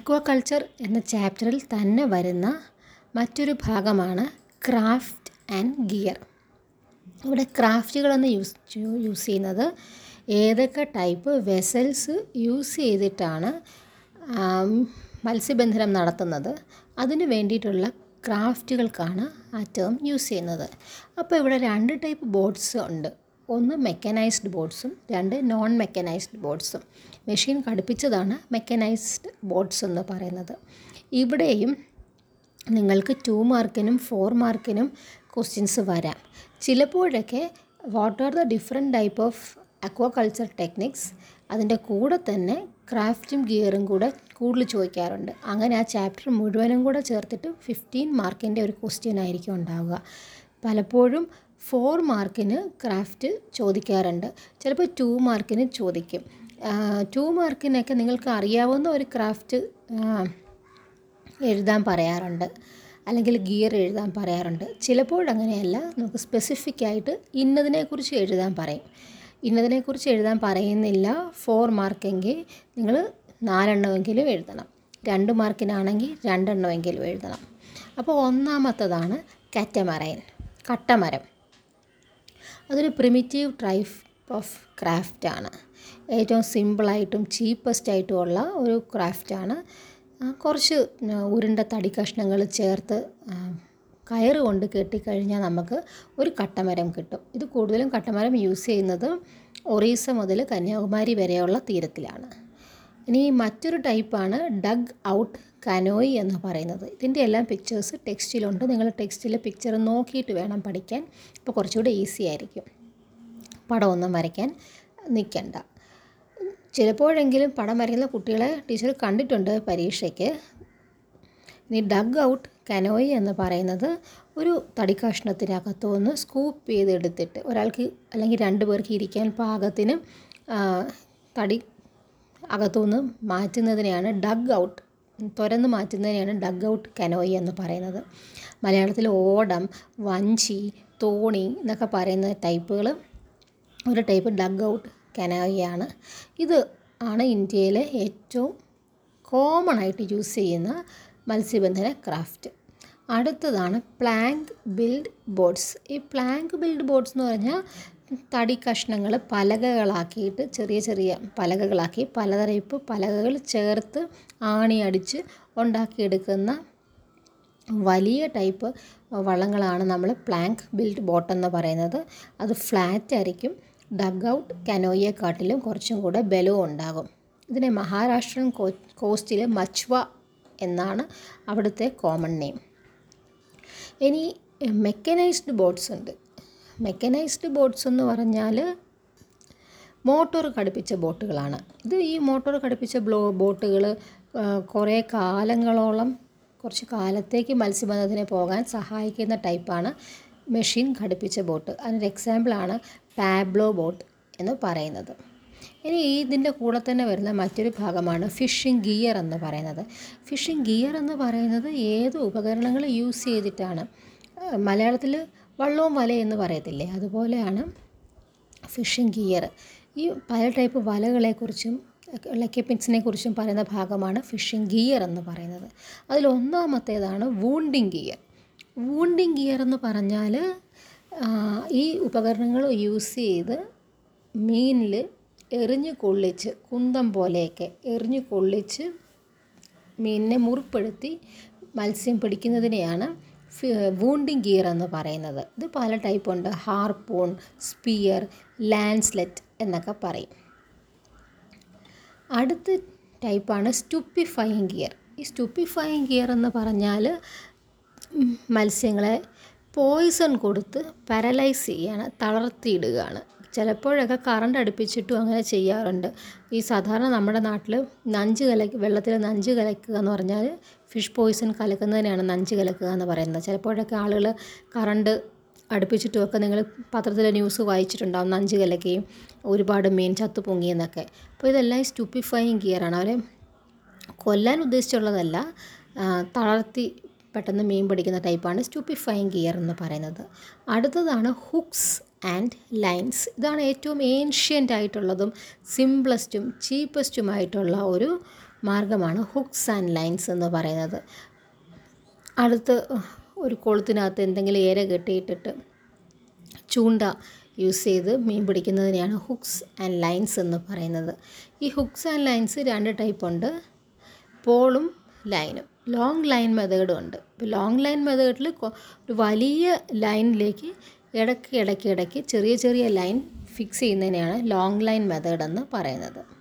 Aquaculture എന്ന ചാപ്റ്ററിൽ തന്നെ വരുന്ന മറ്റൊരു ഭാഗമാണ് ക്രാഫ്റ്റ് ആൻഡ് ഗിയർ. ഇവിടെ ക്രാഫ്റ്റുകളെന്ന് യൂസ് യൂസ് ചെയ്യുന്നത് ഏതൊക്കെ ടൈപ്പ് വെസൽസ് യൂസ് ചെയ്തിട്ടാണ് മത്സ്യബന്ധനം നടത്തുന്നത്. അതിന് വേണ്ടിയിട്ടുള്ള ക്രാഫ്റ്റുകൾക്കാണ് ആ ടേം യൂസ് ചെയ്യുന്നത്. അപ്പോൾ ഇവിടെ രണ്ട് ടൈപ്പ് ബോട്ട്സ് ഉണ്ട്. ഒന്ന് മെക്കനൈസ്ഡ് ബോട്ട്സും രണ്ട് നോൺ മെക്കനൈസ്ഡ് ബോട്ട്സും മെഷീൻ ഘടിപ്പിച്ചതാണ് മെക്കനൈസ്ഡ് ബോട്ട്സ് എന്ന് പറയുന്നത്. ഇവിടെയും നിങ്ങൾക്ക് ടു മാർക്കിനും ഫോർ മാർക്കിനും ക്വസ്റ്റ്യൻസ് വരാം. ചിലപ്പോഴൊക്കെ what are the different type of aquaculture techniques അതിന്റെ കൂടെ തന്നെ ക്രാഫ്റ്റും ഗിയറും കൂടെ കൂടുതൽ ചോദിക്കാറുണ്ട്. അങ്ങനെ ആ ചാപ്റ്റർ മുഴുവനും കൂടെ ചേർത്തിട്ട് ഫിഫ്റ്റീൻ മാർക്കിന്റെ ഒരു ക്വസ്റ്റ്യൻ ആയിരിക്കും ഉണ്ടാവുക. പലപ്പോഴും ഫോർ മാർക്കിന് ക്രാഫ്റ്റ് ചോദിക്കാറുണ്ട്. ചിലപ്പോൾ ടു മാർക്കിന് ചോദിക്കും. ടു മാർക്കിനൊക്കെ നിങ്ങൾക്ക് അറിയാവുന്ന ഒരു ക്രാഫ്റ്റ് എഴുതാൻ പറയാറുണ്ട്. അല്ലെങ്കിൽ ഗിയർ എഴുതാൻ പറയാറുണ്ട്. ചിലപ്പോഴങ്ങനെയല്ല നമുക്ക് സ്പെസിഫിക് ആയിട്ട് ഇന്നതിനെക്കുറിച്ച് എഴുതാൻ പറയും. ഇന്നതിനെക്കുറിച്ച് എഴുതാൻ പറയുന്നില്ല. ഫോർ മാർക്കെങ്കിൽ നിങ്ങൾ നാലെണ്ണമെങ്കിലും എഴുതണം. രണ്ട് മാർക്കിനാണെങ്കിൽ രണ്ടെണ്ണമെങ്കിലും എഴുതണം. അപ്പോൾ ഒന്നാമത്തതാണ് കാറ്റമറൈൻ കട്ടമരം. അതൊരു പ്രിമിറ്റീവ് ടൈപ്പ് ഓഫ് ക്രാഫ്റ്റാണ് ഏറ്റവും സിമ്പിളായിട്ടും ആയിട്ടുമുള്ള ഒരു ക്രാഫ്റ്റാണ് കുറച്ച് ഉരുണ്ട തടി കഷ്ണങ്ങൾ ചേർത്ത് കയറ് കൊണ്ട് കെട്ടിക്കഴിഞ്ഞാൽ നമുക്ക് ഒരു കട്ടമരം കിട്ടും. ഇത് കൂടുതലും കട്ടമരം യൂസ് ചെയ്യുന്നത് ഒറീസ മുതൽ കന്യാകുമാരി വരെയുള്ള തീരത്തിലാണ്. ഇനി മറ്റൊരു ടൈപ്പാണ് ഡഗ് ഔട്ട് കനോയി എന്ന് പറയുന്നത്. ഇതിന്റെ എല്ലാം പിക്ചേഴ്സ് ടെക്സ്റ്റിലുണ്ട് നിങ്ങൾ ടെക്സ്റ്റിലെ പിക്ചർ നോക്കിയിട്ട് വേണം പഠിക്കാൻ. അപ്പോൾ കുറച്ചുകൂടി ഈസി ആയിരിക്കും. പടമൊന്നും വരയ്ക്കാൻ നിൽക്കണ്ട. ചിലപ്പോഴെങ്കിലും പടം വരയ്ക്കുന്ന കുട്ടികളെ ടീച്ചർ കണ്ടിട്ടുണ്ട് പരീക്ഷയ്ക്ക്. ഇനി ഡഗ് ഔട്ട് കനോയി എന്ന് പറയുന്നത് ഒരു തടി കഷ്ണത്തിനകത്തു നിന്ന് സ്കൂപ്പ് ചെയ്തെടുത്തിട്ട് ഒരാൾക്ക് അല്ലെങ്കിൽ രണ്ട് പേർക്ക് ഇരിക്കാൻ പാകത്തിന് തടി അകത്തുനിന്ന് മാറ്റുന്നതിനെയാണ് ഡഗ് ഔട്ട് തുരന്ന് മാറ്റുന്നതിനെയാണ് ഡഗ് ഔട്ട് കനോയി എന്ന് പറയുന്നത്. മലയാളത്തിൽ ഓടം വഞ്ചി തോണി എന്നൊക്കെ പറയുന്ന ടൈപ്പുകൾ ഒരു ടൈപ്പ് ഡഗ് ഔട്ട് കനോയിയാണ്. ഇത് ആണ് ഇന്ത്യയിലെ ഏറ്റവും കോമൺ ആയിട്ട് യൂസ് ചെയ്യുന്ന മത്സ്യബന്ധന ക്രാഫ്റ്റ് അടുത്തതാണ് പ്ലാങ്ക് ബിൽഡ് ബോട്ട്സ് ഈ പ്ലാങ്ക് ബിൽഡ് ബോട്ട്സ് എന്ന് പറഞ്ഞാൽ തടി കഷ്ണങ്ങൾ പലകകളാക്കിയിട്ട് ചെറിയ ചെറിയ പലകകളാക്കി പലതരയിപ്പ് പലകകൾ ചേർത്ത് ആണി അടിച്ച് ഉണ്ടാക്കിയെടുക്കുന്ന വലിയ ടൈപ്പ് വള്ളങ്ങളാണ് നമ്മൾ പ്ലാങ്ക് ബിൽഡ് ബോട്ട് എന്ന് പറയുന്നത്. അത് ഫ്ലാറ്റ് ആയിരിക്കും. ഡഗ് ഔട്ട് കനോയെക്കാട്ടിലും കുറച്ചും കൂടെ ബലവും ഉണ്ടാകും. ഇതിനെ മഹാരാഷ്ട്രൻ കോസ്റ്റിലെ മച്വ എന്നാണ് അവിടുത്തെ കോമൺ നെയിം. ഇനി മെക്കനൈസ്ഡ് ബോട്ട്സ് ഉണ്ട്. മെക്കനൈസ്ഡ് ബോട്ട്സ് എന്ന് പറഞ്ഞാൽ മോട്ടോർ ഘടിപ്പിച്ച ബോട്ടുകളാണ്. ഇത് ഈ മോട്ടോർ ഘടിപ്പിച്ച ബ്ലോ ബോട്ടുകൾ കുറേ കാലങ്ങളോളം കുറച്ച് കാലത്തേക്ക് മത്സ്യബന്ധനത്തിന് പോകാൻ സഹായിക്കുന്ന ടൈപ്പാണ് മെഷീൻ ഘടിപ്പിച്ച ബോട്ട്. അതിനൊരു എക്സാമ്പിളാണ് പാബ്ലോ ബോട്ട് എന്ന് പറയുന്നത്. ഇനി ഇതിന്റെ കൂടെ തന്നെ വരുന്ന മറ്റൊരു ഭാഗമാണ് ഫിഷിംഗ് ഗിയർ എന്ന് പറയുന്നത്. ഫിഷിംഗ് ഗിയർ എന്ന് പറയുന്നത് ഏത് ഉപകരണങ്ങൾ യൂസ് ചെയ്തിട്ടാണ്? മലയാളത്തിൽ വള്ളവും വല എന്ന് പറയത്തില്ലേ? അതുപോലെയാണ് ഫിഷിംഗ് ഗിയർ ഈ പല ടൈപ്പ് വലകളെക്കുറിച്ചും എക്യുപ്മെൻസിനെ കുറിച്ചും പറയുന്ന ഭാഗമാണ് ഫിഷിംഗ് ഗിയർ എന്ന് പറയുന്നത്. അതിൽ ഒന്നാമത്തേതാണ് വൂണ്ടിങ് ഗിയർ വൂണ്ടിങ് ഗിയർ എന്ന് പറഞ്ഞാൽ ഈ ഉപകരണങ്ങൾ യൂസ് ചെയ്ത് മീനിൽ എറിഞ്ഞ് കൊള്ളിച്ച് കുന്തം പോലെയൊക്കെ എറിഞ്ഞ് കൊള്ളിച്ച് മീനിനെ മുറിപ്പെടുത്തി മത്സ്യം പിടിക്കുന്നതിനെയാണ് വൂണ്ടിങ് ഗിയർ എന്ന് പറയുന്നത്. ഇത് പല ടൈപ്പ് ഉണ്ട്. ഹാർപൂൺ സ്പിയർ ലാൻസ്ലെറ്റ് എന്നൊക്കെ പറയും. അടുത്ത ടൈപ്പാണ് സ്റ്റുപ്പിഫയിങ് ഗിയർ ഈ സ്റ്റുപ്പിഫയിങ് ഗിയർ എന്ന് പറഞ്ഞാൽ മത്സ്യങ്ങളെ പോയിസൺ കൊടുത്ത് പാരലൈസ് ചെയ്യാണ് തളർത്തിയിടുകയാണ്. ചിലപ്പോഴൊക്കെ കറണ്ട് അടുപ്പിച്ചിട്ടും അങ്ങനെ ചെയ്യാറുണ്ട്. ഈ സാധാരണ നമ്മുടെ നാട്ടിൽ നഞ്ച് കല വെള്ളത്തിൽ നഞ്ച് കലക്കുക എന്ന് പറഞ്ഞാൽ ഫിഷ് പോയിസൺ കലക്കുന്നതിനാണ് നഞ്ച് കലക്കുക എന്ന് പറയുന്നത്. ചിലപ്പോഴൊക്കെ ആളുകൾ കറണ്ട് അടുപ്പിച്ചിട്ടുമൊക്കെ നിങ്ങൾ പത്രത്തിലെ ന്യൂസ് വായിച്ചിട്ടുണ്ടാവും നഞ്ച് കലക്കുകയും ഒരുപാട് മീൻ ചത്തു പൊങ്ങിയെന്നൊക്കെ അപ്പോൾ ഇതെല്ലാം സ്റ്റുപ്പിഫയിങ് ഗിയറാണ് അവരെ കൊല്ലാൻ ഉദ്ദേശിച്ചുള്ളതല്ല തളർത്തി പെട്ടെന്ന് മീൻ പിടിക്കുന്ന ടൈപ്പാണ് സ്റ്റൂപ്പിഫൈങ് ഗിയർ എന്ന് പറയുന്നത്. അടുത്തതാണ് ഹുക്സ് ആൻഡ് ലൈൻസ്. ഇതാണ് ഏറ്റവും ഏൻഷ്യന്റ് ആയിട്ടുള്ളതും സിംപ്ലസ്റ്റും ചീപ്പസ്റ്റുമായിട്ടുള്ള ഒരു മാർഗമാണ് ഹുക്സ് ആൻഡ് ലൈൻസ് എന്ന് പറയുന്നത്. അടുത്ത് ഒരു കൊളുത്തിനകത്ത് എന്തെങ്കിലും ഏര കെട്ടിയിട്ടിട്ട് ചൂണ്ട യൂസ് ചെയ്ത് മീൻ പിടിക്കുന്നതിനെയാണ് ഹുക്സ് ആൻഡ് ലൈൻസ് എന്ന് പറയുന്നത്. ഈ ഹുക്സ് ആൻഡ് ലൈൻസ് രണ്ട് ടൈപ്പ് ഉണ്ട്. പോളും ലൈനും. ലോങ് ലൈൻ മെതേഡും ഉണ്ട്. ഇപ്പോൾ ലോങ് ലൈൻ മെതേഡിൽ ഒരു വലിയ ലൈനിലേക്ക് ഇടയ്ക്ക് ഇടയ്ക്ക് ഇടയ്ക്ക് ചെറിയ ചെറിയ ലൈൻ ഫിക്സ് ചെയ്യുന്നതിനെയാണ് ലോങ് ലൈൻ മെത്തേഡ് എന്ന് പറയുന്നത്.